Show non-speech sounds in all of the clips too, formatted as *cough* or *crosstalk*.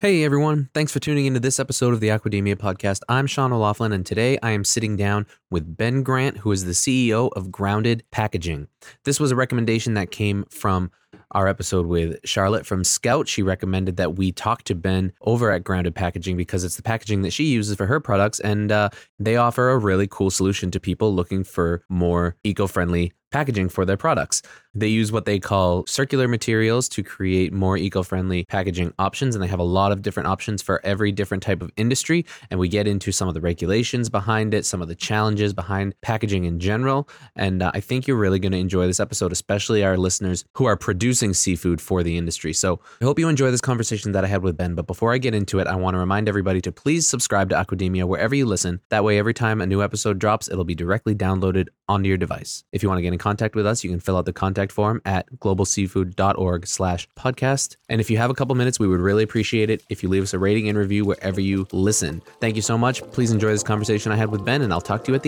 Hey everyone, thanks for tuning into this episode of the Aquademia podcast. I'm Sean O'Laughlin, and today I am sitting down with Ben Grant, who is the CEO of Grounded Packaging. This was a recommendation that came from our episode with Charlotte from Scout. She recommended that we talk to Ben over at Grounded Packaging because it's the packaging that she uses for her products, and uh, they offer a really cool solution to people looking for more eco friendly packaging for their products. They use what they call circular materials to create more eco friendly packaging options, and they have a lot of different options for every different type of industry. And we get into some of the regulations behind it, some of the challenges behind packaging in general. And uh, I think you're really going to enjoy this episode, especially our listeners who are producing seafood for the industry. So I hope you enjoy this conversation that I had with Ben. But before I get into it, I want to remind everybody to please subscribe to Aquademia wherever you listen. That way, every time a new episode drops, it'll be directly downloaded onto your device. If you want to get in contact with us, you can fill out the contact form at globalseafood.org slash podcast. And if you have a couple minutes, we would really appreciate it if you leave us a rating and review wherever you listen. Thank you so much. Please enjoy this conversation I had with Ben, and I'll talk to you at the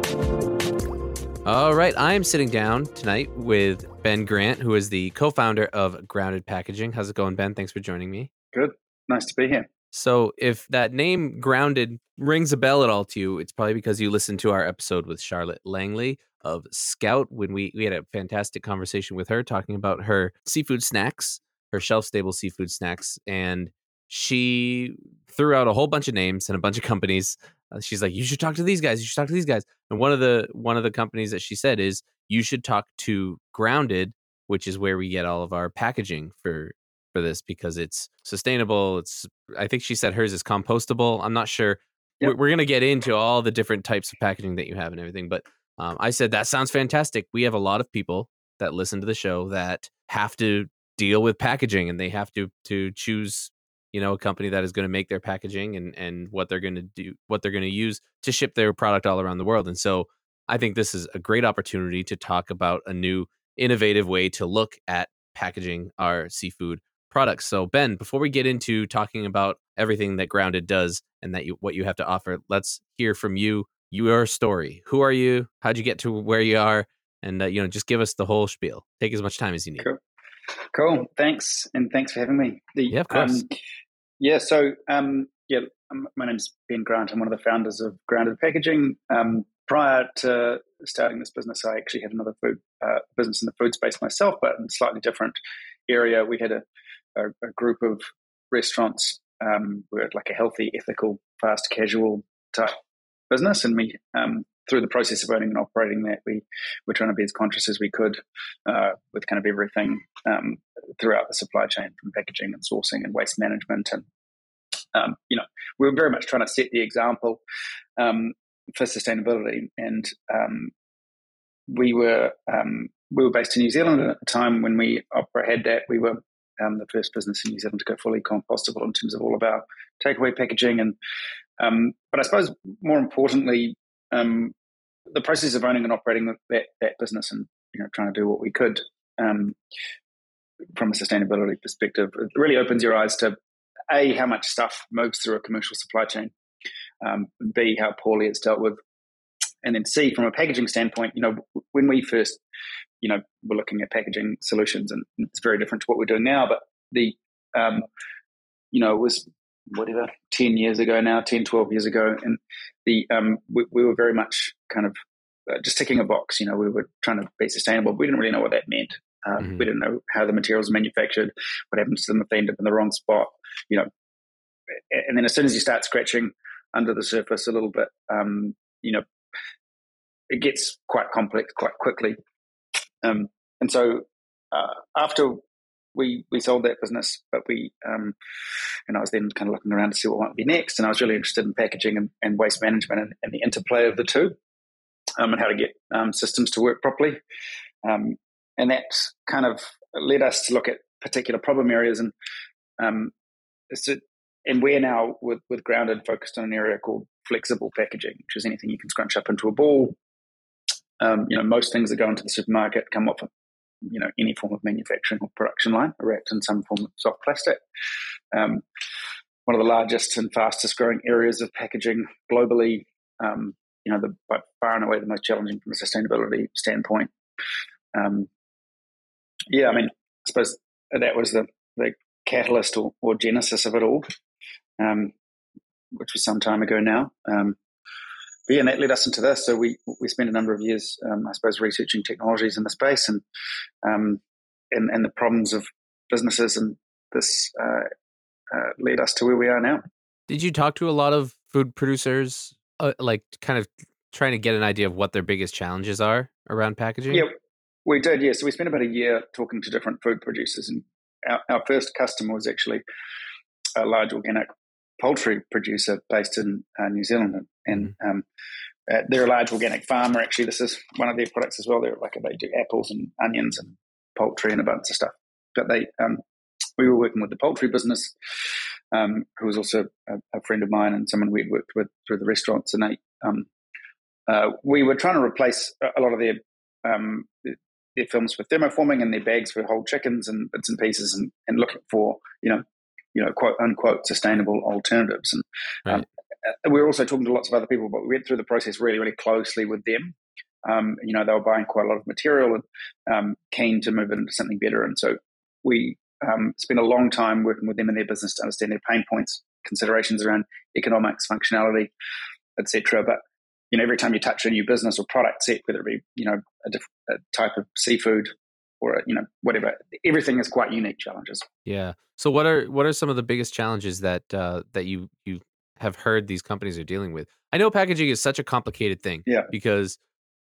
All right, I am sitting down tonight with Ben Grant, who is the co founder of Grounded Packaging. How's it going, Ben? Thanks for joining me. Good. Nice to be here. So, if that name Grounded rings a bell at all to you, it's probably because you listened to our episode with Charlotte Langley of Scout when we, we had a fantastic conversation with her talking about her seafood snacks, her shelf stable seafood snacks. And she threw out a whole bunch of names and a bunch of companies she's like, you should talk to these guys. You should talk to these guys. And one of the one of the companies that she said is you should talk to Grounded, which is where we get all of our packaging for for this because it's sustainable. It's I think she said hers is compostable. I'm not sure. Yep. We're, we're gonna get into all the different types of packaging that you have and everything, but um, I said that sounds fantastic. We have a lot of people that listen to the show that have to deal with packaging and they have to to choose you know a company that is going to make their packaging and and what they're going to do what they're going to use to ship their product all around the world and so i think this is a great opportunity to talk about a new innovative way to look at packaging our seafood products so ben before we get into talking about everything that grounded does and that you what you have to offer let's hear from you your story who are you how'd you get to where you are and uh, you know just give us the whole spiel take as much time as you need cool. Cool. Thanks, and thanks for having me. The, yeah, of course. Um, yeah. So, um, yeah, um, my name's Ben Grant. I'm one of the founders of Grounded Packaging. Um, prior to starting this business, I actually had another food uh, business in the food space myself, but in a slightly different area. We had a, a, a group of restaurants. Um, we had like a healthy, ethical, fast casual type business, and we um, through the process of owning and operating that, we were trying to be as conscious as we could uh, with kind of everything um, throughout the supply chain, from packaging and sourcing and waste management, and um, you know, we were very much trying to set the example um, for sustainability. And um, we were um, we were based in New Zealand at the time when we had that. We were um, the first business in New Zealand to go fully compostable in terms of all of our takeaway packaging. And but I suppose more importantly, um, the process of owning and operating that, that business and you know trying to do what we could um, from a sustainability perspective it really opens your eyes to a how much stuff moves through a commercial supply chain um, b how poorly it's dealt with and then c from a packaging standpoint you know when we first you know were looking at packaging solutions and it's very different to what we're doing now but the um, you know it was whatever 10 years ago now 10 12 years ago and the um, we, we, were very much kind of uh, just ticking a box you know we were trying to be sustainable. We didn't really know what that meant. Um, mm-hmm. we didn't know how the materials are manufactured what happens to them if they end up in the wrong spot you know. And then as soon as you start scratching under the surface a little bit um, you know it gets quite complex quite quickly. Um, and so uh, after we we sold that business, but we um, and I was then kind of looking around to see what might be next, and I was really interested in packaging and, and waste management and, and, the interplay of the two, um, and how to get um, systems to work properly, um, and that kind of led us to look at particular problem areas, and um, so and we're now with, with Grounded focused on an area called flexible packaging, which is anything you can scrunch up into a ball. Um, you know, most things that go into the supermarket come off, of, you know, any form of manufacturing or production line, wrapped in some form of soft plastic. Um, one of the largest and fastest growing areas of packaging globally. Um, you know, the, by far and away the most challenging from a sustainability standpoint. Um, yeah, I mean, I suppose that was the, the catalyst or, or genesis of it all, um, which was some time ago now. Um, but yeah, and that led us into this. So we we spent a number of years, um, I suppose, researching technologies in the space and um, and and the problems of businesses, and this uh, uh, led us to where we are now. Did you talk to a lot of food producers, uh, like kind of trying to get an idea of what their biggest challenges are around packaging? Yeah, we did. Yeah, so we spent about a year talking to different food producers, and our, our first customer was actually a large organic poultry producer based in uh, New Zealand, and mm-hmm. um, uh, they're a large organic farmer. Actually, this is one of their products as well. They're like they do apples and onions and poultry and a bunch of stuff. But they, um, we were working with the poultry business, um, who was also a, a, friend of mine and someone we'd worked with through the restaurants, and they, um, uh, we were trying to replace a lot of their um, their films with thermoforming and their bags for whole chickens and bits and pieces, and, and looking for you know you know, quote unquote, sustainable alternatives. And um, right. um, we were also talking to lots of other people, but we went through the process really, really closely with them. Um, you know, they were buying quite a lot of material and um, keen to move it into something better. And so we um, spent a long time working with them and their business to understand their pain points, considerations around economics, functionality, etc. But you know, every time you touch a new business or product set, whether it be you know a, diff- a type of seafood or you know whatever. Everything is quite unique challenges. Yeah. So what are what are some of the biggest challenges that uh, that you you have heard these companies are dealing with? I know packaging is such a complicated thing yeah. because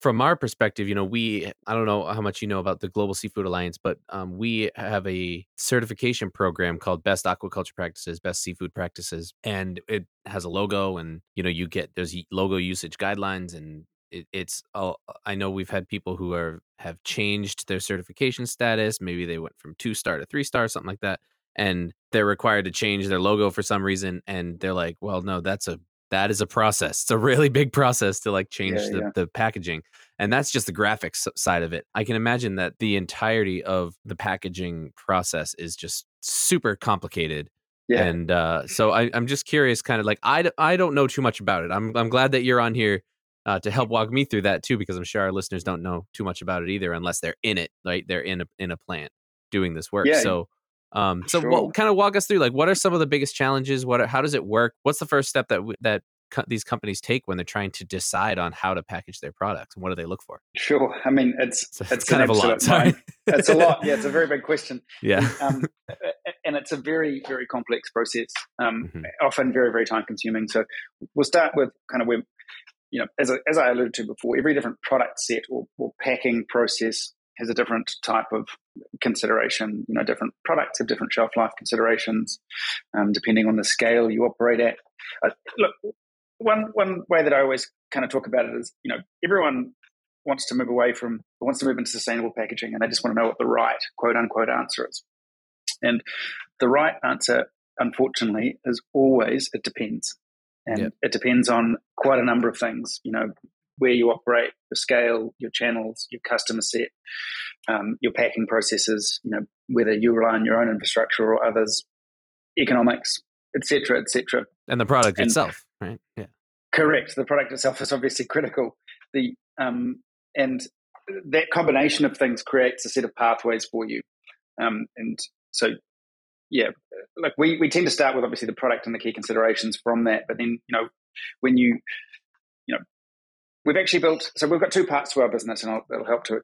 from our perspective you know we i don't know how much you know about the global seafood alliance but um, we have a certification program called best aquaculture practices best seafood practices and it has a logo and you know you get there's logo usage guidelines and it, it's I know we've had people who are have changed their certification status. Maybe they went from two star to three star, something like that, and they're required to change their logo for some reason. And they're like, "Well, no, that's a that is a process. It's a really big *laughs* process to like change yeah, the, yeah. the packaging." And that's just the graphics side of it. I can imagine that the entirety of the packaging process is just super complicated. Yeah. And uh, so I, I'm just curious, kind of like I, I don't know too much about it. I'm I'm glad that you're on here uh, to help walk me through that too, because I'm sure our listeners don't know too much about it either, unless they're in it, right? They're in a in a plant doing this work. Yeah, so, um, so sure. what, kind of walk us through, like, what are some of the biggest challenges? What, how does it work? What's the first step that that co- these companies take when they're trying to decide on how to package their products, and what do they look for? Sure. I mean, it's it's, it's kind of a lot. Sorry. it's a lot. Yeah, *laughs* it's a very big question. Yeah. Um, and it's a very very complex process. Um, mm-hmm. often very very time consuming. So we'll start with kind of where you know, as, as I alluded to before, every different product set or, or packing process has a different type of consideration. You know, different products have different shelf life considerations, um, depending on the scale you operate at. Uh, look, one one way that I always kind of talk about it is, you know, everyone wants to move away from wants to move into sustainable packaging, and they just want to know what the right quote unquote answer is. And the right answer, unfortunately, is always it depends. And yep. it depends on quite a number of things, you know, where you operate, the scale, your channels, your customer set, um, your packing processes, you know, whether you rely on your own infrastructure or others, economics, etc., etc. And the product and, itself, right? Yeah. Correct. The product itself is obviously critical. The um, and that combination of things creates a set of pathways for you. Um, and so yeah, like we, we tend to start with obviously the product and the key considerations from that. But then, you know, when you, you know, we've actually built, so we've got two parts to our business and I'll, it'll help to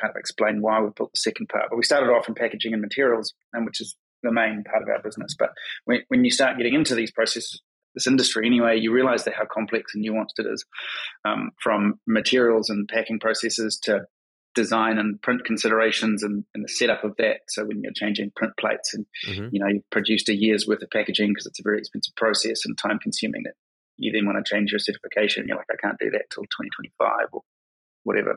kind of explain why we built the second part. But we started off in packaging and materials, and which is the main part of our business. But when, when you start getting into these processes, this industry anyway, you realize that how complex and nuanced it is um, from materials and packing processes to design and print considerations and, and, the setup of that. So when you're changing print plates and mm-hmm. you know you've produced a year's worth of packaging because it's a very expensive process and time consuming that you then want to change your certification. You're like, I can't do that till 2025 or whatever.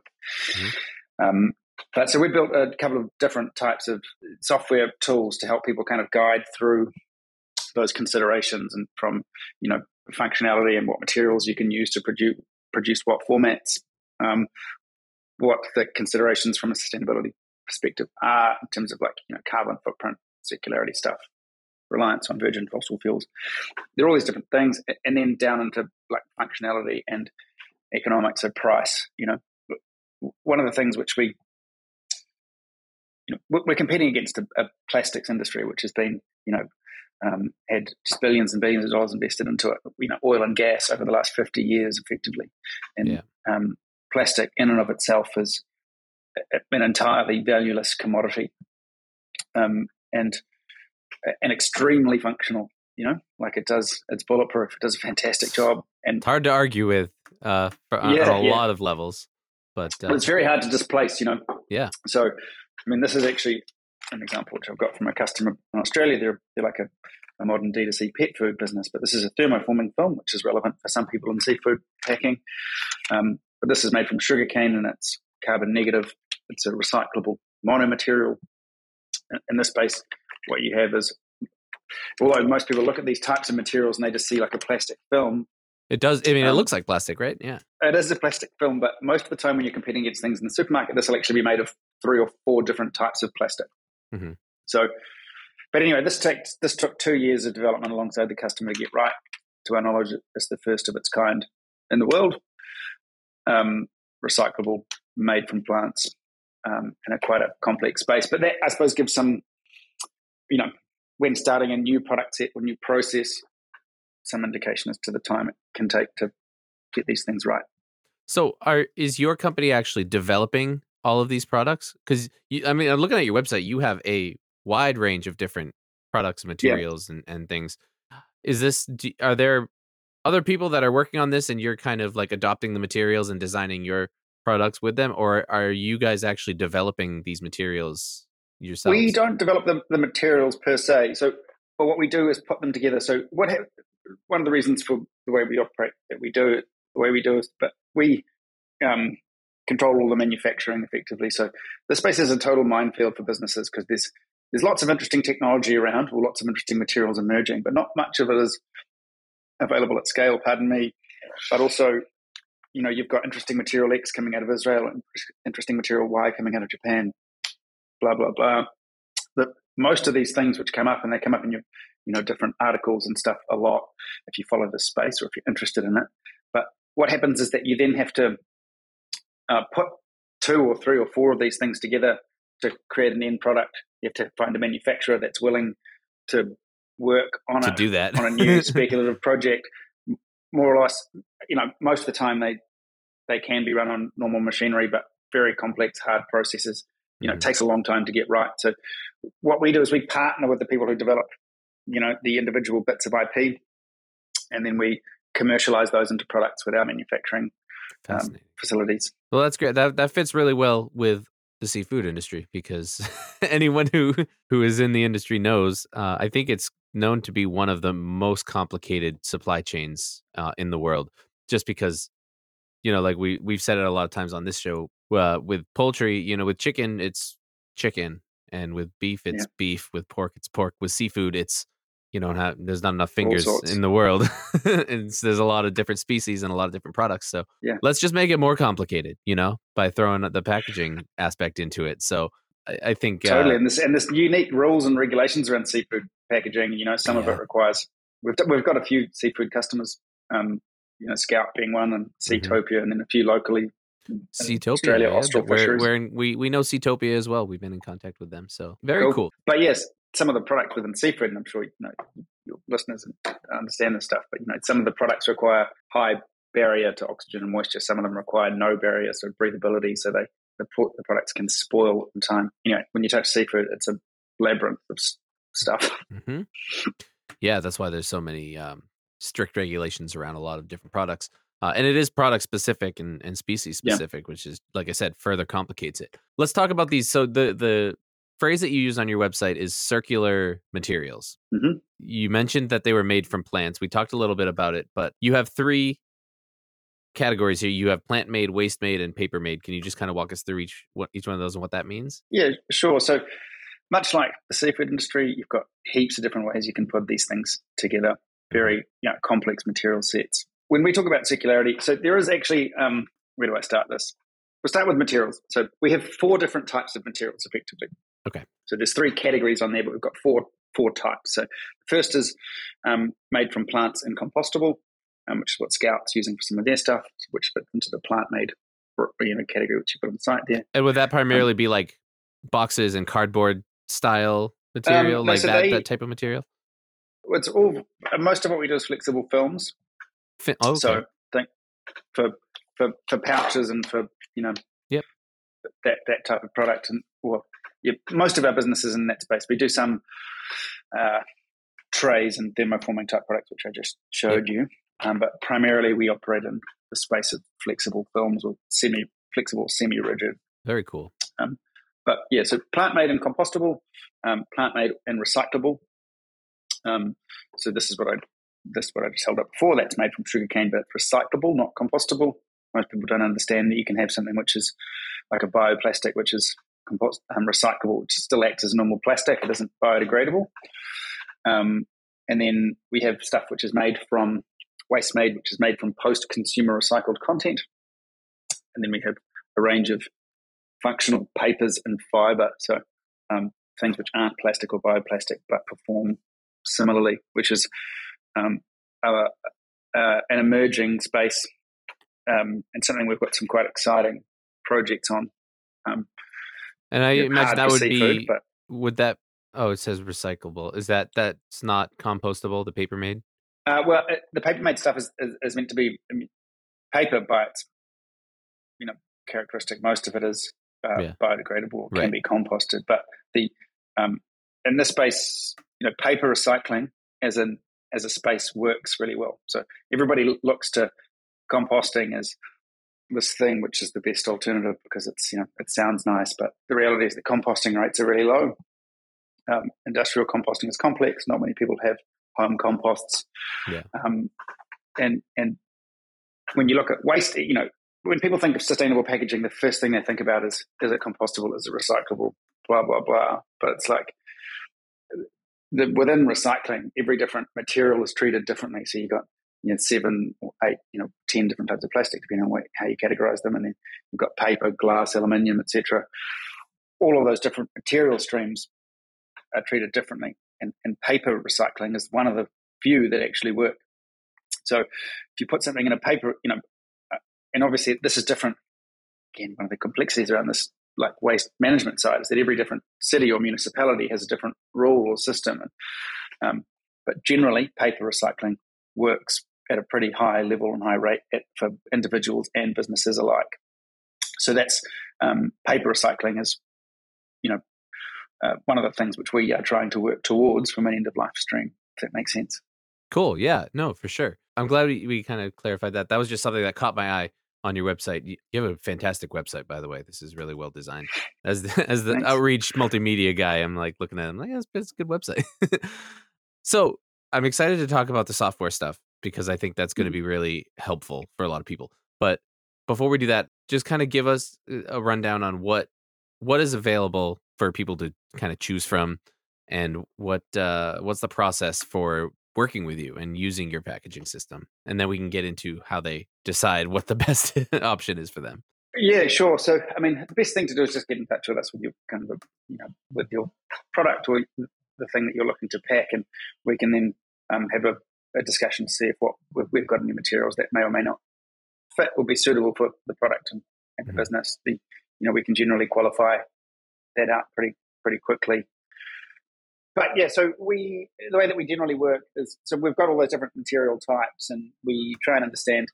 Mm-hmm. Um, but so we built a couple of different types of software tools to help people kind of guide through those considerations and from you know functionality and what materials you can use to produce produce what formats, um, what the considerations from a sustainability perspective are in terms of like you know carbon footprint, circularity stuff, reliance on virgin fossil fuels. There are all these different things, and then down into like functionality and economics of price. You know, one of the things which we you know, we're competing against a, a, plastics industry which has been, you know, um, had just billions and billions of dollars invested into it, you know, oil and gas over the last 50 years, effectively. And yeah. um, plastic in and of itself is an entirely valueless commodity um, and and extremely functional. You know, like it does, it's bulletproof. It does a fantastic job, and it's hard to argue with uh, for, yeah, on a yeah. lot of levels. But, uh, but, it's very hard to displace. You know. Yeah. So, I mean, this is actually an example which I've got from a customer in Australia. They're they're like a, a modern D2C pet food business, but this is a thermoforming film, which is relevant for some people in seafood packing. Um, but this is made from sugarcane and it's carbon negative. It's a recyclable monomaterial. In this space, what you have is, although most people look at these types of materials and they just see like a plastic film. It does. I mean, um, it looks like plastic, right? Yeah. It is a plastic film, but most of the time when you're competing against things in the supermarket, this will actually be made of three or four different types of plastic. Mm-hmm. So, but anyway, this takes this took two years of development alongside the customer to get right. To our knowledge, it's the first of its kind in the world um, recyclable, made from plants, um, in a quite a complex space. But that, I suppose, gives some, you know, when starting a new product set or new process, some indication as to the time it can take to get these things right. So, are is your company actually developing all of these products? Because I mean, I'm looking at your website. You have a wide range of different products, materials, yeah. and, and things. Is this? Are there other people that are working on this and you're kind of like adopting the materials and designing your products with them or are you guys actually developing these materials yourselves? we don't develop the, the materials per se so but what we do is put them together. So what ha- one of the reasons for the way we operate that we do it the way we do it but we um, control all the manufacturing effectively. So the space is a total minefield for businesses because there's there's lots of interesting technology around or lots of interesting materials emerging but not much of it is available at scale, pardon me, but also, you know, you've got interesting material X coming out of Israel, interesting material Y coming out of Japan, blah, blah, blah. That most of these things which come up and they come up in your, you know, different articles and stuff a lot if you follow the space or if you're interested in it. But what happens is that you then have to uh, put two or three or four of these things together to create an end product. You have to find a manufacturer that's willing to work on to a, do that on a new *laughs* speculative project, more or less, you know, most of the time they they can be run on normal machinery, but very complex, hard processes. You know, it takes a long time to get right. So, what we do is we partner with the people who develop, you know, the individual bits of IP, and then we commercialize those into products with our manufacturing um, facilities. Well, that's great. That that fits really well with the seafood industry because *laughs* anyone who who is in the industry knows. Uh, I think it's known to be one of the most complicated supply chains uh, in the world, just because you know, like we we've said it a lot of times on this show. Uh, with poultry, you know, with chicken, it's chicken, and with beef, it's yeah. beef. With pork, it's pork. With seafood, it's you know, have, there's not enough fingers in the world. *laughs* and there's a lot of different species and a lot of different products. So yeah. let's just make it more complicated, you know, by throwing the packaging aspect into it. So I, I think totally, uh, and this and this unique rules and regulations around seafood packaging. You know, some yeah. of it requires. We've we've got a few seafood customers. Um, you know, Scout being one, and mm-hmm. Seatopia, mm-hmm. and then a few locally. Seatopia, Australia, yeah, Austral we're, we're in, we we know Seatopia as well. We've been in contact with them, so very cool. cool. But yes, some of the products within seafood, and I'm sure you know your listeners understand this stuff, but you know some of the products require high barrier to oxygen and moisture. Some of them require no barrier, so breathability, so they the, the products can spoil in time. You know, when you touch seafood, it's a labyrinth of stuff. *laughs* Mm-hmm. Yeah, that's why there's so many um, strict regulations around a lot of different products. Uh, and it is product specific and, and species specific, yeah. which is, like I said, further complicates it. Let's talk about these. So the the phrase that you use on your website is circular materials. Mm-hmm. You mentioned that they were made from plants. We talked a little bit about it, but you have three categories here. You have plant made, waste made, and paper made. Can you just kind of walk us through each what each one of those and what that means? Yeah, sure. So much like the seafood industry, you've got heaps of different ways you can put these things together. Very you know, complex material sets. When we talk about circularity, so there is actually um, where do I start this? We'll start with materials. So we have four different types of materials, effectively. Okay. So there's three categories on there, but we've got four four types. So the first is um, made from plants and compostable, um, which is what Scout's using for some of their stuff, which fit into the plant made you know category which you put on the site there. And would that primarily um, be like boxes and cardboard style material, um, like so that, they, that type of material? It's all most of what we do is flexible films. Fi- oh, okay. So think for for for pouches and for you know yep. that that type of product and well yeah, most of our businesses in that space. We do some uh, trays and thermoforming type products, which I just showed yep. you. Um, but primarily, we operate in the space of flexible films or semi flexible, semi rigid. Very cool. Um, but yeah, so plant made and compostable, um, plant made and recyclable. Um, so this is what I this is what I just held up before. That's made from sugarcane, but recyclable, not compostable. Most people don't understand that you can have something which is like a bioplastic, which is compost um, recyclable, which still acts as normal plastic. It isn't biodegradable. Um, and then we have stuff which is made from waste made, which is made from post consumer recycled content. And then we have a range of functional papers and fiber. So um, things which aren't plastic or bioplastic but perform similarly, which is um, uh, uh, an emerging space um, and something we've got some quite exciting projects on. Um, and I imagine that would seafood, be but, would that oh it says recyclable is that that's not compostable the paper made uh, well, it, the paper made stuff is, is, is, meant to be I mean, paper by its you know characteristic. Most of it is uh, yeah. biodegradable, right. can be composted. But the um, in this space, you know, paper recycling as an as a space works really well. So everybody looks to composting as this thing which is the best alternative because it's you know it sounds nice, but the reality is that composting rates are really low. Um, industrial composting is complex. Not many people have home composts. Yeah. Um, and and when you look at waste, you know, when people think of sustainable packaging, the first thing they think about is is it compostable, is it recyclable, blah blah blah. But it's like the, within recycling, every different material is treated differently. So you've got you know seven or eight, you know, ten different types of plastic depending on what, how you categorize them, and then you've got paper, glass, aluminium, etc. All of those different material streams are treated differently and, and paper recycling is one of the few that actually work. So if you put something in a paper, you know, uh, and obviously this is different. Again, one of the complexities around this like waste management side is that every different city or municipality has a different rule or system. Um, but generally, paper recycling works at a pretty high level and high rate at, for individuals and businesses alike. So that's um, paper recycling is, you know, uh, one of the things which we are trying to work towards from an end of life stream. If that makes sense. Cool. Yeah. No, for sure. I'm glad we, we kind of clarified that. That was just something that caught my eye on your website. You have a fantastic website, by the way. This is really well designed. As the, *laughs* as the Thanks. outreach multimedia guy, I'm like looking at it. I'm like, yeah, it's, it's a good website. *laughs* so I'm excited to talk about the software stuff because I think that's going to mm-hmm. be really helpful for a lot of people. But before we do that, just kind of give us a rundown on what what is available for people to kind of choose from and what uh, what's the process for working with you and using your packaging system? And then we can get into how they decide what the *laughs* best option is for them. Yeah sure. So i mean the best thing to do is just get in touch with us with your kind of a, you know with your product or the thing that you're looking to pack and we can then um, have a, a, discussion to see if what we've got any materials that may or may not fit will be suitable for the product and, and the mm-hmm. business. The you know we can generally qualify that out pretty pretty quickly. But yeah, so we the way that we generally work is so we've got all those different material types, and we try and understand.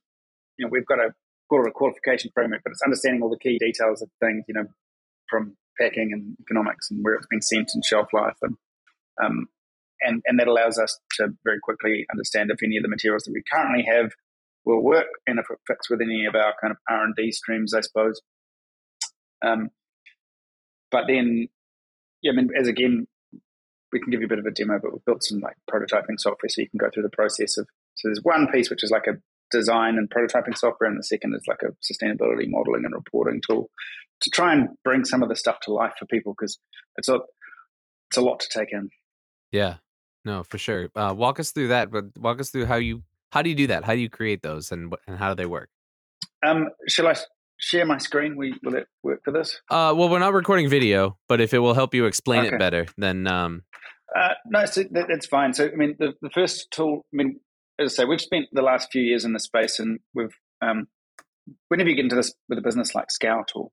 You know, we've got a call it a qualification framework, but it's understanding all the key details of things. You know, from packing and economics and where it's been sent and shelf life, and um, and and that allows us to very quickly understand if any of the materials that we currently have will work and if it fits with any of our kind of R and D streams, I suppose. Um, but then, yeah, I mean, as again, we can give you a bit of a demo, but we've built some like prototyping software so you can go through the process of. So there's one piece which is like a design and prototyping software, and the second is like a sustainability modeling and reporting tool to try and bring some of the stuff to life for people because it's a it's a lot to take in. Yeah, no, for sure. Uh, walk us through that, but walk us through how you how do you do that? How do you create those, and and how do they work? Um, shall I share my screen? We will it work for this? Uh, well, we're not recording video, but if it will help you explain okay. it better, then um, uh, no, so that, that's fine. So, I mean, the, the first tool. I mean, as I say, we've spent the last few years in this space, and we've um, whenever you get into this with a business like Scout or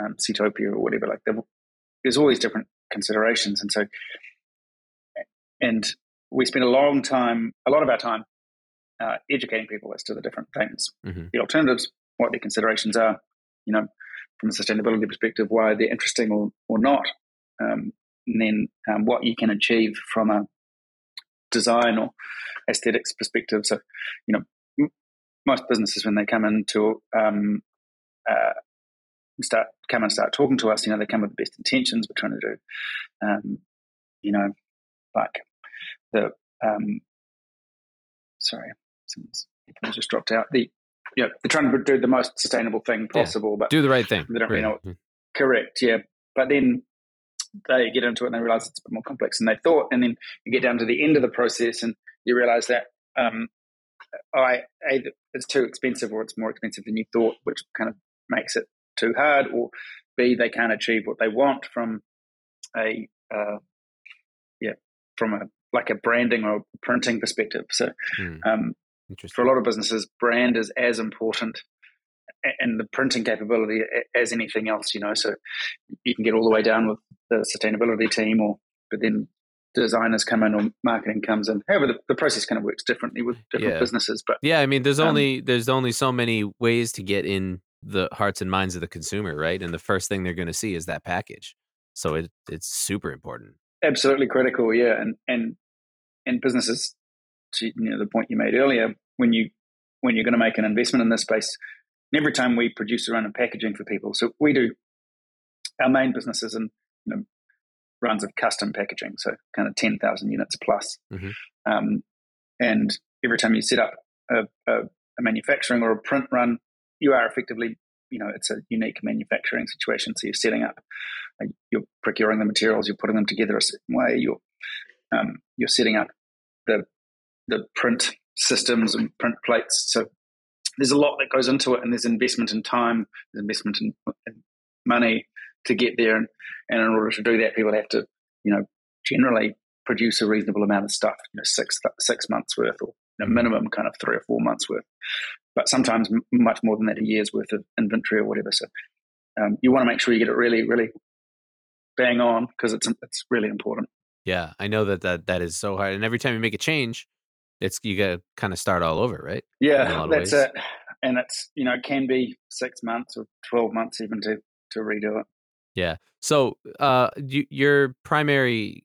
um, Seatopia or whatever, like there's always different considerations, and so and we spend a long time, a lot of our time, uh, educating people as to the different things, mm-hmm. the alternatives, what their considerations are, you know, from a sustainability perspective, why they're interesting or or not, um, and then um, what you can achieve from a design or aesthetics perspective. So, you know, m- most businesses when they come into um, uh, start come and start talking to us, you know, they come with the best intentions. We're trying to do, um, you know, like the um, sorry, something just dropped out. The yeah, they're trying to do the most sustainable thing possible, yeah. but do the right thing. They don't really know. What, correct, yeah. But then they get into it and they realize it's a bit more complex than they thought, and then you get down to the end of the process and you realize that um, I either it's too expensive or it's more expensive than you thought, which kind of makes it too hard, or B they can't achieve what they want from a uh, yeah from a like a branding or printing perspective. So, mm. um, for a lot of businesses, brand is as important and the printing capability as anything else, you know. So you can get all the way down with the sustainability team, or but then designers come in or marketing comes in. However, the, the process kind of works differently with different yeah. businesses. But yeah, I mean, there's um, only there's only so many ways to get in the hearts and minds of the consumer, right? And the first thing they're going to see is that package. So it it's super important absolutely critical. Yeah, and and and businesses, to you know, the point you made earlier, when you when you're going to make an investment in this space, every time we produce our own packaging for people, so we do our main businesses and you know, runs of custom packaging, so kind of ten thousand units plus. Mm-hmm. Um, and every time you set up a, a, a manufacturing or a print run, you are effectively you know it's a unique manufacturing situation. So you're setting up, uh, you're procuring the materials, you're putting them together a certain way, you're um, you're setting up the the print systems and print plates. So there's a lot that goes into it, and there's investment in time, there's investment in, in money to get there, and, and in order to do that, people have to you know generally produce a reasonable amount of stuff, you know, six six months worth or a minimum kind of three or four months worth, but sometimes much more than that, a year's worth of inventory or whatever. So um, you want to make sure you get it really, really bang on because it's it's really important. Yeah, I know that that that is so hard, and every time you make a change, it's you got to kind of start all over, right? Yeah, that's it. And it's you know it can be six months or twelve months even to to redo it. Yeah. So, uh, you, your primary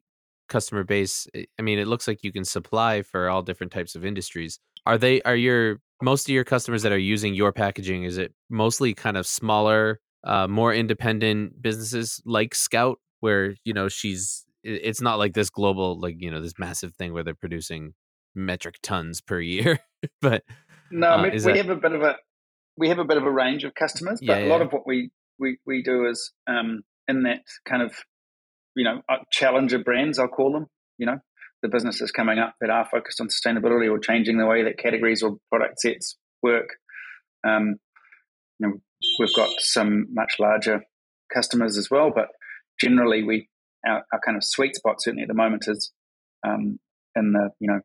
customer base eh, i mean it looks like you can supply for all different types of industries are they are your most of your customers that are using your packaging is it mostly kind of smaller uh, more independent businesses like scout where you know she's it's not like this global like you know this massive thing where they're producing metric tons per year *laughs* but no uh, we, that... have a bit of a we have a bit of a range of customers but yeah, a lot yeah. of what we we we do is um in that kind of you know, uh, challenger brands, I'll call them, you know, the businesses coming up that are focused on sustainability or changing the way that categories or product sets work. Um, you know, we've got some much larger customers as well, but generally we, our, our kind of sweet spot certainly at the moment is um, in the, you know,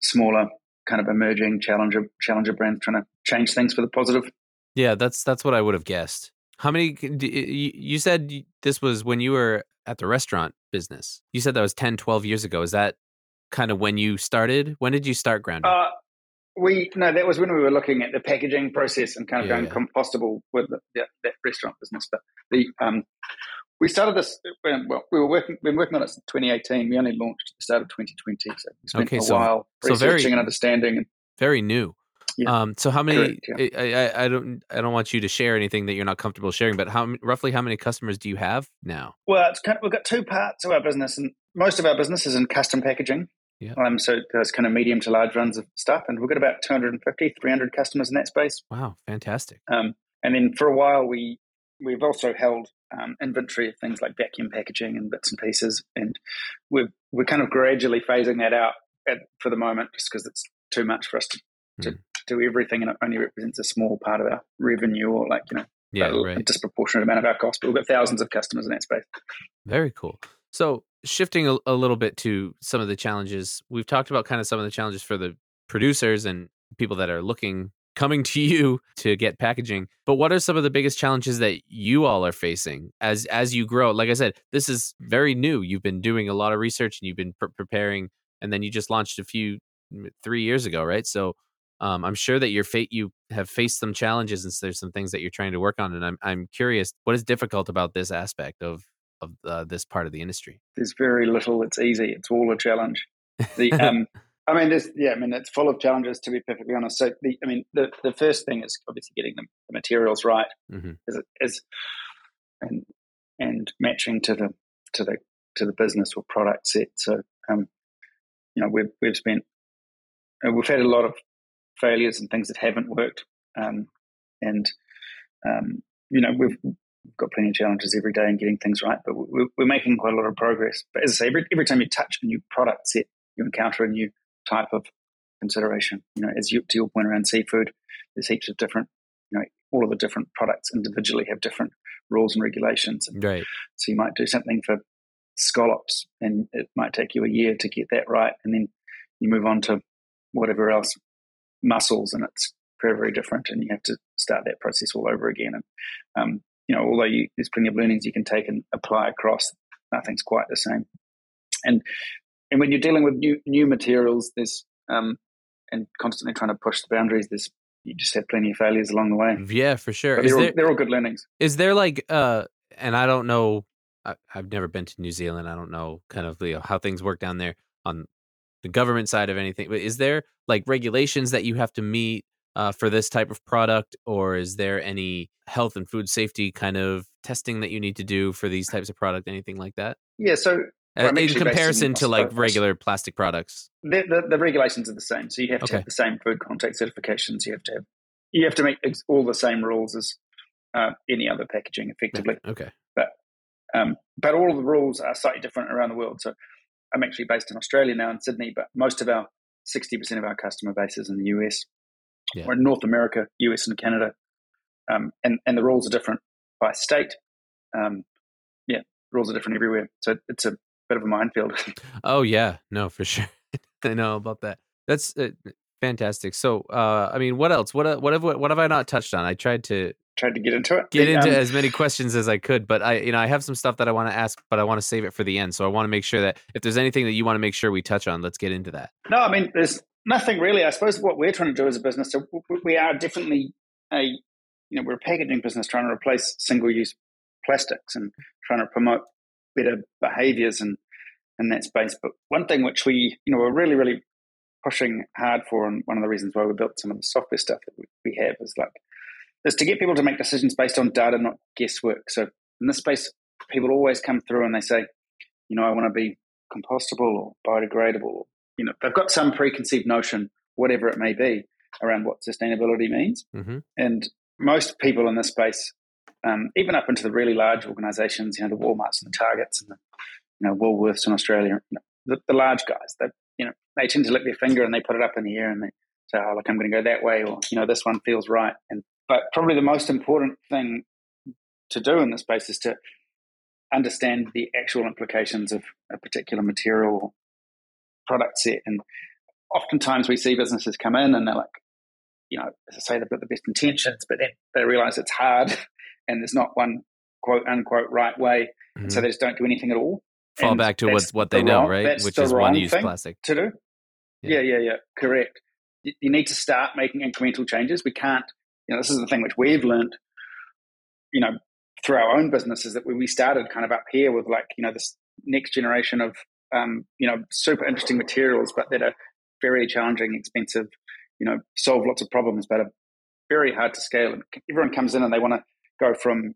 smaller kind of emerging challenger challenger brands trying to change things for the positive. Yeah, that's that's what I would have guessed. How many? You said this was when you were at the restaurant business. You said that was 10, 12 years ago. Is that kind of when you started? When did you start Grounded? Uh, we no, that was when we were looking at the packaging process and kind of yeah, going yeah. compostable with the, the, that restaurant business. But the um, we started this. Well, we were working. Been working on it since 2018. We only launched at the start of 2020, so we spent okay, a so, while researching so very, and understanding. And, very new. Yeah. Um, so how many? Correct, yeah. I, I, I, don't I don't want you to share anything that you're not comfortable sharing. But how roughly how many customers do you have now? Well, it's kind of, we've got two parts of our business, and most of our business is in custom packaging. Yeah. Um, so those kind of medium to large runs of stuff, and we've got about 250, 300 customers in that space. Wow, fantastic. Um, and then for a while we we've also held um, inventory of things like vacuum packaging and bits and pieces, and we're we're kind of gradually phasing that out at, for the moment, just because it's too much for us to, to mm. do everything, and it only represents a small part of our revenue, or like you know, yeah, a, right. a disproportionate amount of our cost. But we've got thousands of customers in that space. Very cool. So shifting a, a little bit to some of the challenges, we've talked about kind of some of the challenges for the producers and people that are looking coming to you to get packaging. But what are some of the biggest challenges that you all are facing as as you grow? Like i said this is very new. You've been doing a lot of research and you've been pr- preparing and then you just launched a few three years ago right? So um, i'm sure that your fate you have faced some challenges and so there's some things that you're trying to work on and i'm, I'm curious what is difficult about this aspect of of uh, this part of the industry? There's very little it's easy it's all a challenge. The *laughs* um I mean, there's yeah, I mean, it's full of challenges to be perfectly honest. So, the, I mean, the, the first thing is obviously getting the, the materials right, mm-hmm. is, is and and matching to the to the to the business or product set. So, um, you know, we've we've spent uh, we've had a lot of failures and things that haven't worked, um, and um, you know, we've got plenty of challenges every day in getting things right, but we're, we're making quite a lot of progress. But as I say, every, every time you touch a new product set, you encounter a new type of consideration. You know, as you, to your point around seafood, there's heaps of different, you know, all of the different products individually have different rules and regulations. Right. So you might do something for scallops and it might take you a year to get that right. And then you move on to whatever else, mussels, and it's very, very different. And you have to start that process all over again. And, um, you know, although you, there's plenty of learnings you can take and apply across, nothing's quite the same. And and when you're dealing with new new materials, there's um, and constantly trying to push the boundaries, there's you just have plenty of failures along the way. Yeah, for sure. They're all, they're all good learnings. Is there like uh, and I don't know, I, have never been to New Zealand. I don't know kind of you know, how things work down there on the government side of anything. But is there like regulations that you have to meet uh, for this type of product, or is there any health and food safety kind of testing that you need to do for these types of product? Anything like that? Yeah. So uh, in comparison to like regular plastic products. The, the, the, regulations are the same so you have to okay. have the same food contact certifications you have to have you have to make all the same rules as uh, any other packaging effectively. Okay. But um, but all of the rules are slightly different around the world so i'm actually based in australia now in sydney but most of our 60% of our customer base is in the us yeah. or in north america us and canada um, and and the rules are different by state. Um, yeah rules are different everywhere so it's a bit of a minefield. *laughs* oh yeah, no, for *laughs* sure. I know about that. That's uh, fantastic. So, uh, I mean, what else? What uh, what have what have I not touched on? I tried to tried to get into it. Get into um, as many questions as I could, but I, you know, I have some stuff that I want to ask, but I want to save it for the end. So I want to make sure that if there's anything that you want to make sure we touch on, let's get into that. No, I mean, there's nothing really. I suppose what we're trying to do as a business, so we are definitely a, you know, we're a packaging business trying to replace single-use plastics and trying to promote better behaviors and in that space. But one thing which we, you know, we're really, really pushing hard for, and one of the reasons why we built some of the software stuff that we have is like, is to get people to make decisions based on data, not guesswork. So in this space, people always come through and they say, you know, I want to be compostable or biodegradable. You know, they've got some preconceived notion, whatever it may be, around what sustainability means. Mm-hmm. And most people in this space um, even up into the really large organizations, you know, the Walmarts and the Targets and the you know Woolworths in Australia, you know, the, the, large guys, they you know they tend to lick their finger and they put it up in the air and they say, "Oh, look, I'm going to go that way," or you know, this one feels right. And but probably the most important thing to do in this space is to understand the actual implications of a particular material product set. And oftentimes we see businesses come in and they're like, you know, as I say, they've got the best intentions, but then they realize it's hard and there's not one quote unquote right way. Mm-hmm. And so they just don't do anything at all. Fall and back to what what they the know, wrong, right? Which is one use plastic. To do. Yeah. yeah, yeah, yeah. Correct. You, you need to start making incremental changes. We can't, you know, this is the thing which we've learned, you know, through our own businesses that we started kind of up here with like, you know, this next generation of, um, you know, super interesting materials, but that are very challenging, expensive, you know, solve lots of problems, but are very hard to scale. And everyone comes in and they want to go from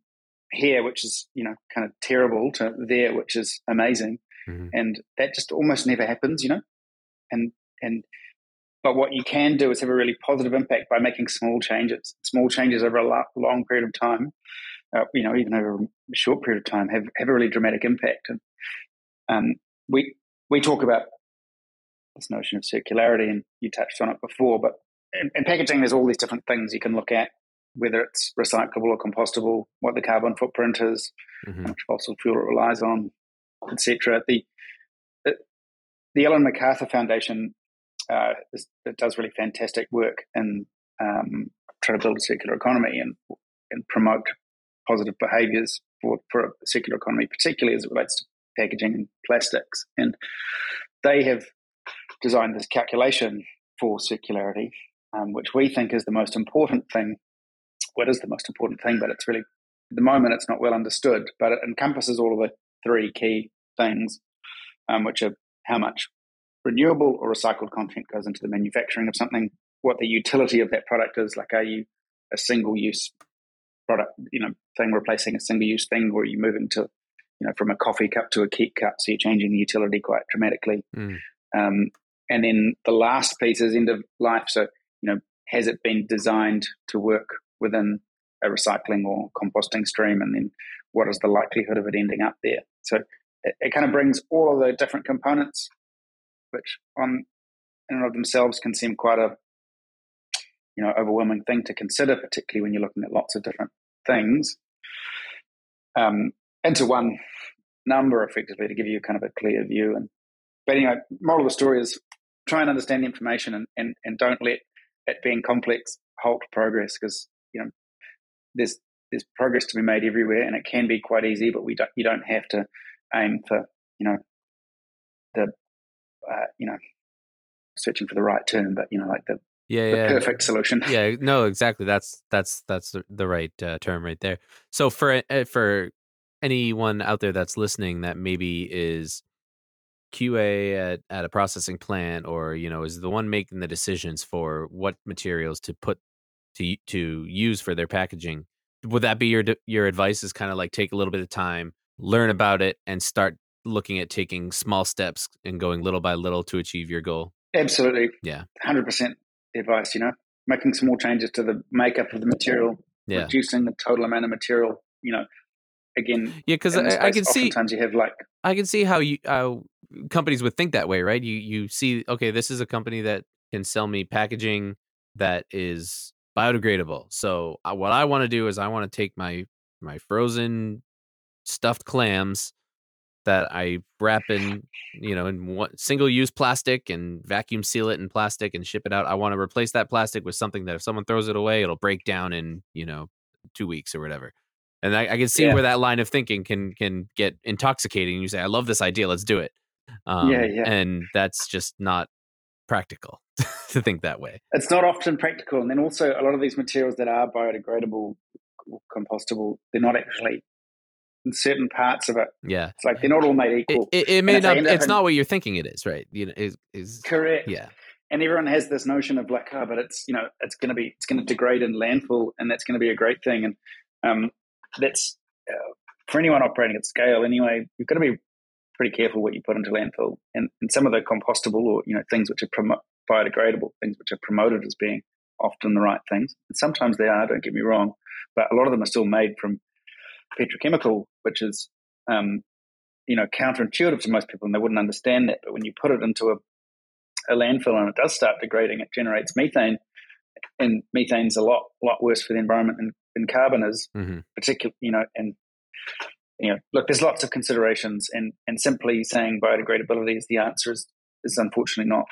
here, which is you know kind of terrible, to there, which is amazing, mm-hmm. and that just almost never happens, you know. And and but what you can do is have a really positive impact by making small changes, small changes over a long period of time. uh, you know, even over a short period of time, have, have a really dramatic impact. And um, we we talk about this notion of circularity, and you touched on it before. But in, in packaging, there's all these different things you can look at, whether it's recyclable or compostable, what the carbon footprint is, mm-hmm. how much fossil fuel it relies on, etc. The, the the Ellen MacArthur Foundation uh, is, it does really fantastic work in um, trying to build a circular economy and and promote positive behaviours for, for a circular economy, particularly as it relates to packaging and plastics. And they have designed this calculation for circularity, um, which we think is the most important thing. What is the most important thing? But it's really, at the moment, it's not well understood, but it encompasses all of the three key things, um, which are how much renewable or recycled content goes into the manufacturing of something, what the utility of that product is. Like, are you a single use product, you know, thing replacing a single use thing, or are you moving to, you know, from a coffee cup to a keep cup? So you're changing the utility quite dramatically. Mm. Um, and then the last piece is end of life. So, you know, has it been designed to work within a recycling or composting stream? And then what is the likelihood of it ending up there? So it, it kind of brings all of the different components, which on in and of themselves can seem quite a you know overwhelming thing to consider, particularly when you're looking at lots of different things, um, into one number effectively to give you kind of a clear view. And but anyway, moral of the story is try and understand the information and, and, and don't let it being complex halt progress because you know there's there's progress to be made everywhere and it can be quite easy, but we don't you don't have to aim for you know the uh, you know searching for the right term, but you know like the yeah, the yeah. perfect solution. Yeah, no, exactly. That's that's that's the, the right uh, term right there. So for uh, for anyone out there that's listening that maybe is QA at, at a processing plant or you know is the one making the decisions for what materials to put to to use for their packaging would that be your your advice is kind of like take a little bit of time learn about it and start looking at taking small steps and going little by little to achieve your goal absolutely yeah 100% advice, you know, making small changes to the makeup of the material, yeah. reducing the total amount of material, you know, again. Yeah, because I, I, can see sometimes you have like I can see how you how companies would think that way, right? You you see, okay, this is a company that can sell me packaging that is biodegradable. So uh, what I want to do is I want to take my my frozen stuffed clams that I wrap in, you know, in one, single use plastic and vacuum seal it in plastic and ship it out. I want to replace that plastic with something that if someone throws it away, it'll break down in, you know, two weeks or whatever. And I, I can see yeah. where that line of thinking can can get intoxicating. You say, "I love this idea, let's do it." Um, yeah, yeah. And that's just not practical *laughs* to think that way. It's not often practical, and then also a lot of these materials that are biodegradable, compostable, they're not actually in certain parts of it. Yeah, it's like they're not all made equal. It, it, it may not. It's in, not what you're thinking it is, right? You know, is, is correct. Yeah, and everyone has this notion of like, oh, but it's you know, it's going to be, it's going to degrade in landfill, and that's going to be a great thing. And um, that's uh, for anyone operating at scale. Anyway, you've got to be pretty careful what you put into landfill, and, and some of the compostable or you know things which are promo- biodegradable, things which are promoted as being often the right things, and sometimes they are. Don't get me wrong, but a lot of them are still made from petrochemical, which is um, you know counterintuitive to most people, and they wouldn't understand that. But when you put it into a, a landfill and it does start degrading, it generates methane, and methane's a lot lot worse for the environment than, than carbon is. Mm-hmm. Particularly, you know, and you know, look, there's lots of considerations, and and simply saying biodegradability is the answer is is unfortunately not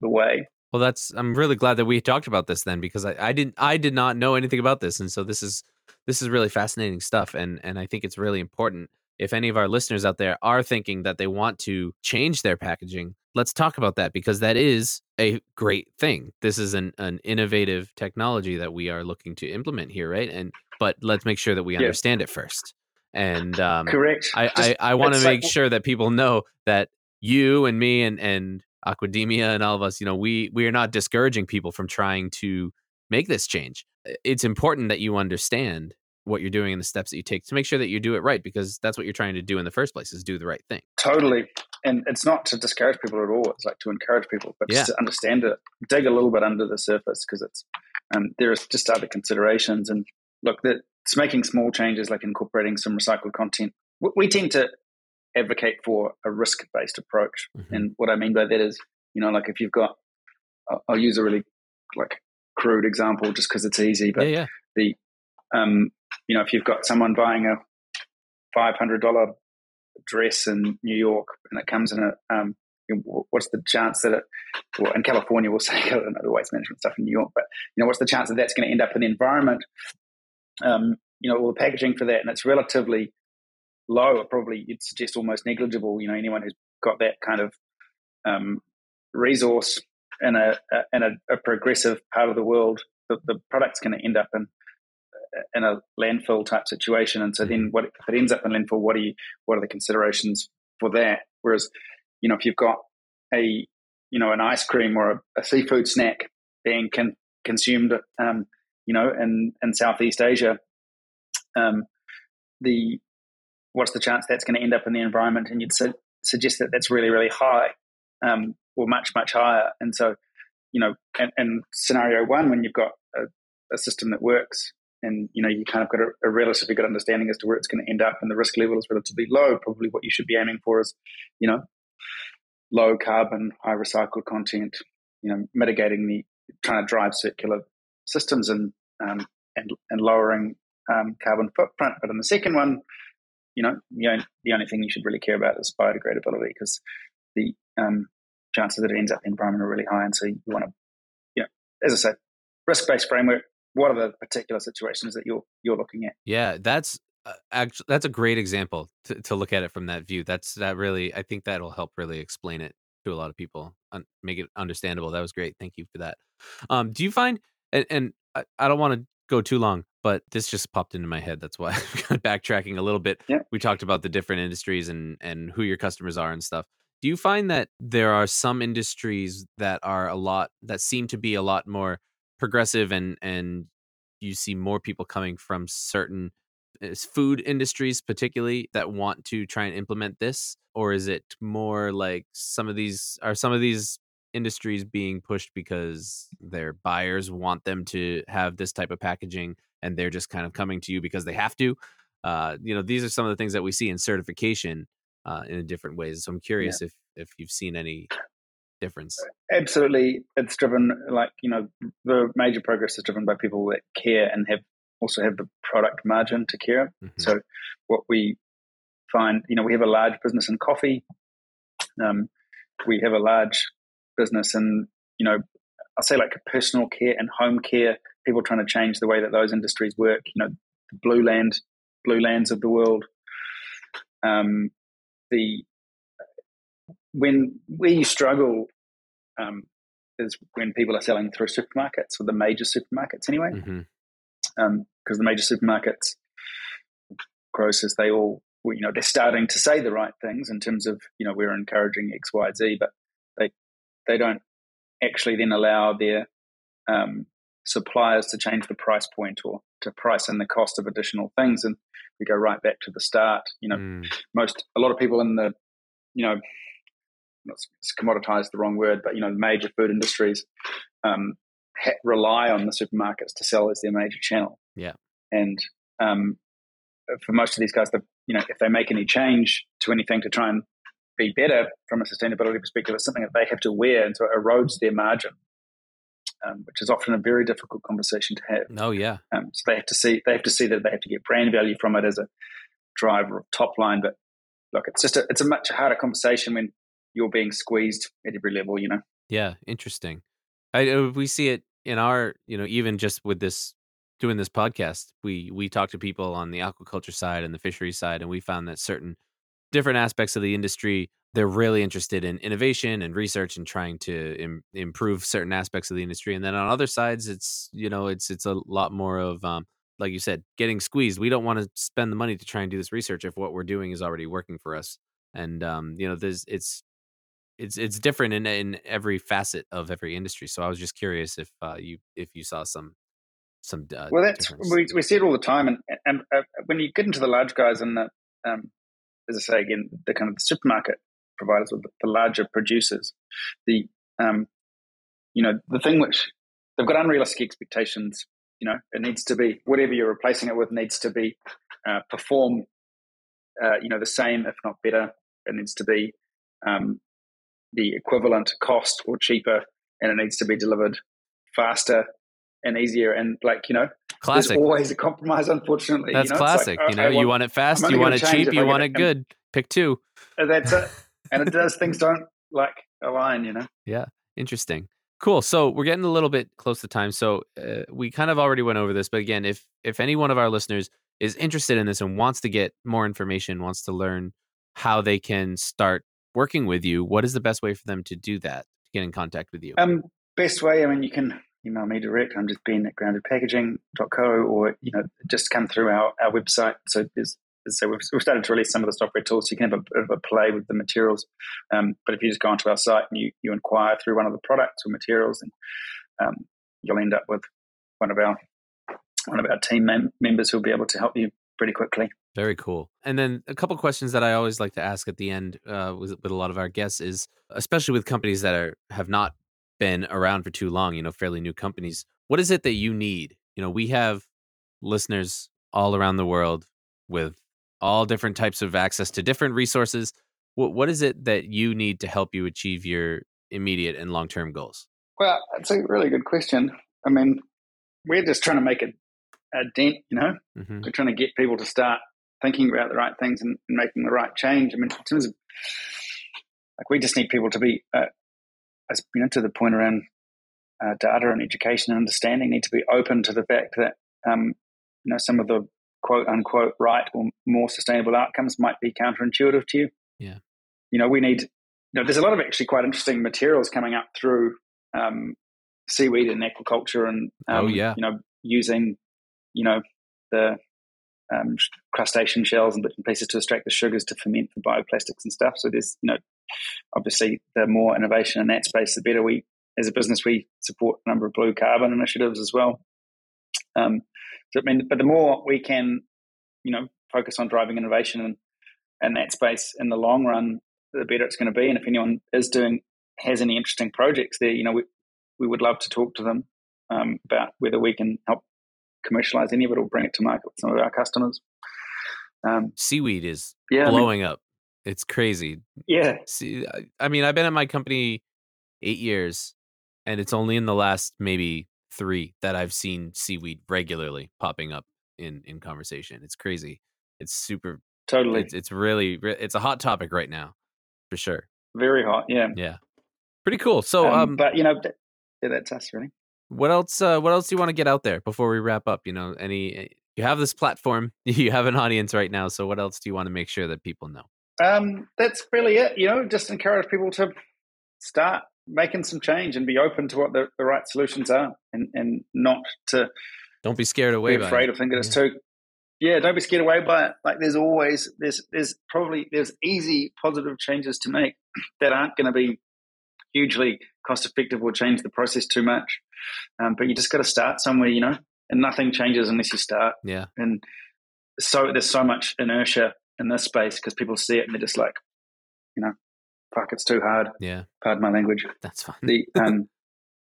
the way. Well, that's I'm really glad that we talked about this then because I, I didn't I did not know anything about this, and so this is this is really fascinating stuff and and I think it's really important if any of our listeners out there are thinking that they want to change their packaging let's talk about that because that is a great thing this is an, an innovative technology that we are looking to implement here right and but let's make sure that we understand yeah. it first and um, correct i Just, i, I want to make like, sure that people know that you and me and and aquademia and all of us you know we we are not discouraging people from trying to make this change. It's important that you understand what you're doing and the steps that you take to make sure that you do it right because that's what you're trying to do in the first place is do the right thing. Totally. And it's not to discourage people at all. It's like to encourage people, but yeah. just to understand it, dig a little bit under the surface because it's um, there are just other considerations. And look, that it's making small changes like incorporating some recycled content. We tend to advocate for a risk based approach. Mm-hmm. And what I mean by that is, you know, like if you've got, I'll use a really like crude example just because it's easy, but yeah, yeah. the, um, you know, if you've got someone buying a $500 dress in New York and it comes in a, um, what's the chance that it, well, in California, we'll *laughs* say, I don't know the waste management stuff in New York, but, you know, what's the chance that that's going to end up in the environment? Um, you know, all the packaging for that, and it's relatively low, or probably you'd suggest almost negligible. You know, anyone who's got that kind of um, resource in a, a in a, a, progressive part of the world, the, the product's going to end up in in a landfill type situation. And so then, what if it ends up in landfill? What are you? What are the considerations for that? Whereas, you know, if you've got a you know an ice cream or a, a seafood snack being con- consumed, um, you know, in in Southeast Asia, um, the what's the chance that's going to end up in the environment? And you'd su- suggest that that's really, really high, um, or much, much higher. And so, you know, in scenario one, when you've got a, a, system that works, and you know, you kind of got a, a, relatively good understanding as to where it's going to end up, and the risk level is relatively low. Probably what you should be aiming for is, you know, low carbon, high recycled content. You know, mitigating the trying to drive circular systems and um, and, and lowering um, carbon footprint. But in the second one, you know, the only, the only thing you should really care about is biodegradability because the um, chances that it ends up in the environment are really high. And so you want to, you know, as I said, risk based framework. What are the particular situations that you're you're looking at? Yeah, that's uh, actually that's a great example to, to look at it from that view. That's that really I think that'll help really explain it to a lot of people, and make it understandable. That was great. Thank you for that. Um, do you find and, and I, I don't want to go too long, but this just popped into my head. That's why *laughs* I'm backtracking a little bit. Yeah. We talked about the different industries and and who your customers are and stuff. Do you find that there are some industries that are a lot that seem to be a lot more progressive and and you see more people coming from certain uh, food industries particularly that want to try and implement this or is it more like some of these are some of these industries being pushed because their buyers want them to have this type of packaging and they're just kind of coming to you because they have to. Uh, you know, these are some of the things that we see in certification uh, in different ways. So I'm curious yeah. if if you've seen any difference. Absolutely, it's driven like you know the major progress is driven by people that care and have also have the product margin to care. Mm-hmm. So what we find, you know, we have a large business in coffee. Um, we have a large business and you know I'll say like personal care and home care. People trying to change the way that those industries work. You know, the Blueland blue lands of the world. Um, the when we struggle um, is when people are selling through supermarkets or the major supermarkets anyway, because mm-hmm. um, the major supermarkets, grocers, they all you know they're starting to say the right things in terms of you know we're encouraging X, Y, Z, but they don't actually then allow their um, suppliers to change the price point or to price in the cost of additional things. And we go right back to the start. You know, mm. most a lot of people in the you know it's commoditized the wrong word, but you know, major food industries um, ha- rely on the supermarkets to sell as their major channel. Yeah, and um, for most of these guys, the you know, if they make any change to anything to try and be better from a sustainability perspective is something that they have to wear, and so it erodes their margin, um, which is often a very difficult conversation to have. Oh yeah. Um, so they have to see they have to see that they have to get brand value from it as a driver of top line. But look, it's just a, it's a much harder conversation when you're being squeezed at every level. You know. Yeah, interesting. I uh, we see it in our you know even just with this doing this podcast we we talk to people on the aquaculture side and the fishery side and we found that certain different aspects of the industry they're really interested in innovation and research and trying to Im- improve certain aspects of the industry and then on other sides it's you know it's it's a lot more of um, like you said getting squeezed. We don't want to spend the money to try and do this research if what we're doing is already working for us and um, you know there's it's it's it's different in in every facet of every industry so i was just curious if uh, you if you saw some some uh, well that's we, we see it all the time and and uh, when you get into the large guys and the um, as I say again, the kind of the supermarket providers or the, larger producers, the um, you know the thing which they've got unrealistic expectations you know, it needs to be whatever you're replacing it with needs to be uh, perform, uh, you know, the same if not better. It needs to be um, the equivalent cost or cheaper, and it needs to be delivered faster and easier. And like you know, classic. There's always a compromise, unfortunately. That's you know? classic. Like, you know, okay, you well, want it fast, you want it cheap, you want it good. Pick two. That's it. *laughs* and it does things don't like align. You know. Yeah, interesting. Cool. So we're getting a little bit close to time. So uh, we kind of already went over this, but again, if if any one of our listeners is interested in this and wants to get more information, wants to learn how they can start working with you, what is the best way for them to do that? To get in contact with you. Um, best way. I mean, you can email me direct. I'm just ben at groundedpackaging.co or you know just come through our, our website. So there's so we've, we've started to release some of the software tools. So you can have a bit of a play with the materials. Um, but if you just go onto our site and you, you inquire through one of the products or materials, and um, you'll end up with one of our one of our team mem- members who'll be able to help you pretty quickly. Very cool. And then a couple questions that I always like to ask at the end uh, with, with a lot of our guests is, especially with companies that are have not been around for too long, you know, fairly new companies. What is it that you need? You know, we have listeners all around the world with all different types of access to different resources. What what is it that you need to help you achieve your immediate and long term goals? Well, that's a really good question. I mean, we're just trying to make a, a dent, you know. hmm We're trying to get people to start thinking about the right things and, and making the right change. I mean, in terms of like, we just need people to be, uh, as you know, to the point around uh, data and education and understanding, need to be open to the fact that um, you know some of the quote unquote right or more sustainable outcomes might be counterintuitive to you. Yeah. You know, we need. You know, there's a lot of actually quite interesting materials coming up through um, seaweed and aquaculture, and um, Oh, yeah. you know, using you know the um, crustacean shells and bits and pieces to extract the sugars to ferment for bioplastics and stuff. So there's, you know, obviously the more innovation in that space, the better. We, as a business, we support a number of blue carbon initiatives as well. Um, so I mean, but the more we can, you know, focus on driving innovation in, in that space in the long run, the better it's going to be. And if anyone is doing has any interesting projects there, you know, we we would love to talk to them um, about whether we can help commercialize any of it or bring it to market with some of our customers. Um, Seaweed is yeah, I mean, blowing up. It's crazy. yeah, See, I- I mean, I've been at my company eight years, and it's only in the last maybe three that I've seen seaweed regularly popping up in in conversation. It's crazy. It's super. totally. It's, it's really it's a hot topic right now, for sure. Very hot. Yeah. Yeah, pretty cool. So, Um, um, but you know, th- yeah, that's us really. What else? Uh, what else do you want to get out there before we wrap up? You know, any eh, you have this platform, *laughs* you have an audience right now. So, what else do you want to make sure that people know? Um, that's really it. You know, just encourage people to start making some change and be open to what the, the right solutions are, and and not to Don't be scared away. be afraid it. of thinking it's too. Yeah, don't be scared away by it. Like there's always there's there's probably there's easy positive changes to make that aren't going to be hugely cost effective or change the process too much. Um, but you just got to start somewhere, you know. And nothing changes unless you start. Yeah, And so there's so much inertia in this space because people see it and they're just like, you know, fuck, it's too hard. yeah, Pardon my language. that's fine. The um,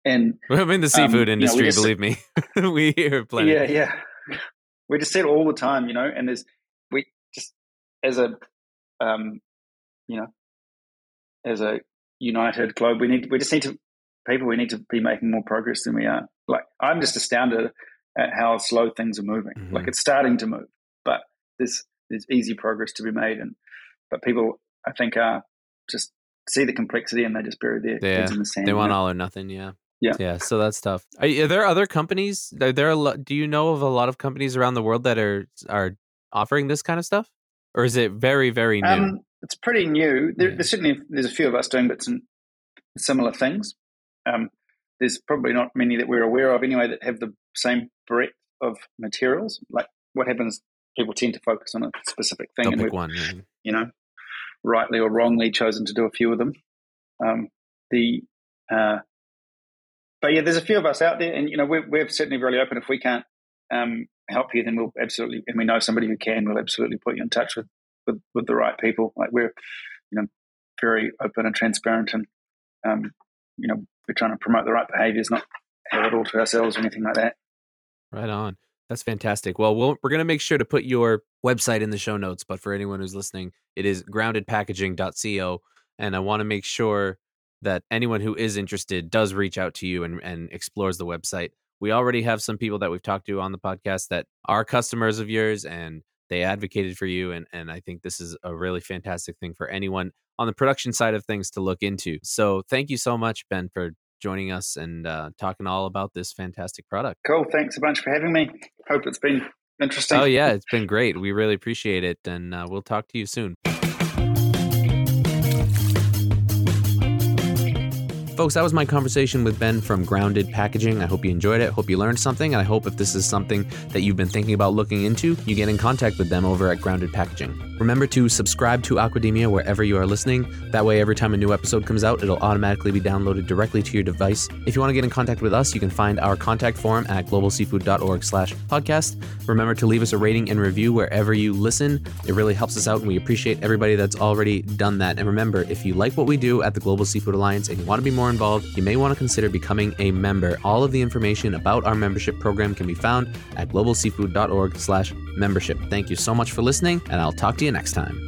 and I'm in the seafood Um, you know, industry, just- believe me. *laughs* we hear plenty. Yeah, yeah. We just see it all the time, you know, and there's we just as a um you know as a united globe we need we just need to people we need to be making more progress than we are. Like I'm just astounded at how slow things are moving. Mhm. Like it's starting to move, but there's there's easy progress to be made and but people I think are just see the complexity and they just bury their Yeah, heads in the sand. They you want know? all or nothing. Yeah. Yeah. Yeah. So that's tough. Are, are there other companies? Are there a lot, do you know of a lot of companies around the world that are are offering this kind of stuff, or is it very very new? Um, it's pretty new. There. There's certainly there's a few of us doing bits and similar things. Um, there's probably not many that we're aware of anyway that have the same breadth of materials. Like what happens, people tend to focus on a specific thing, They'll and we've one. yeah. you know, rightly or wrongly chosen to do a few of them. Um, the uh, but yeah, there's a few of us out there, and you know, we're, we're certainly really open. If we can't um, help you, then we'll absolutely, and we know somebody who can, we'll absolutely put you in touch with with, with the right people. Like we're, you know, very open and transparent, and um, you know, we're trying to promote the right behaviours, not have it all to ourselves or anything like that. Right on. That's fantastic. Well, we we are going to make sure to put your website in the show notes, but for anyone who's listening, it is groundedpackaging.co. And I want to make sure that anyone who is interested does reach out to you and, and explores the website. We already have some people that we've talked to on the podcast that are customers of yours and they advocated for you. And, and I think this is a really fantastic thing for anyone on the production side of things to look into. So thank you so much, Ben, for joining us and uh, talking all about this fantastic product. Cool. Thanks a bunch for having me. Hope it's been interesting. Oh, yeah, *laughs* it's been great. We really appreciate it. And uh, we'll talk to you soon. Folks, that was my conversation with Ben from Grounded Packaging. I hope you enjoyed it. Hope you learned something. And I hope if this is something that you've been thinking about looking into, you get in contact with them over at Grounded Packaging. Remember to subscribe to Aquademia wherever you are listening. That way, every time a new episode comes out, it'll automatically be downloaded directly to your device. If you want to get in contact with us, you can find our contact form at globalseafood.org slash podcast. Remember to leave us a rating and review wherever you listen. It really helps us out, and we appreciate everybody that's already done that. And remember, if you like what we do at the Global Seafood Alliance and you want to be more involved, you may want to consider becoming a member. All of the information about our membership program can be found at globalseafood.org/membership. Thank you so much for listening, and I'll talk to you next time.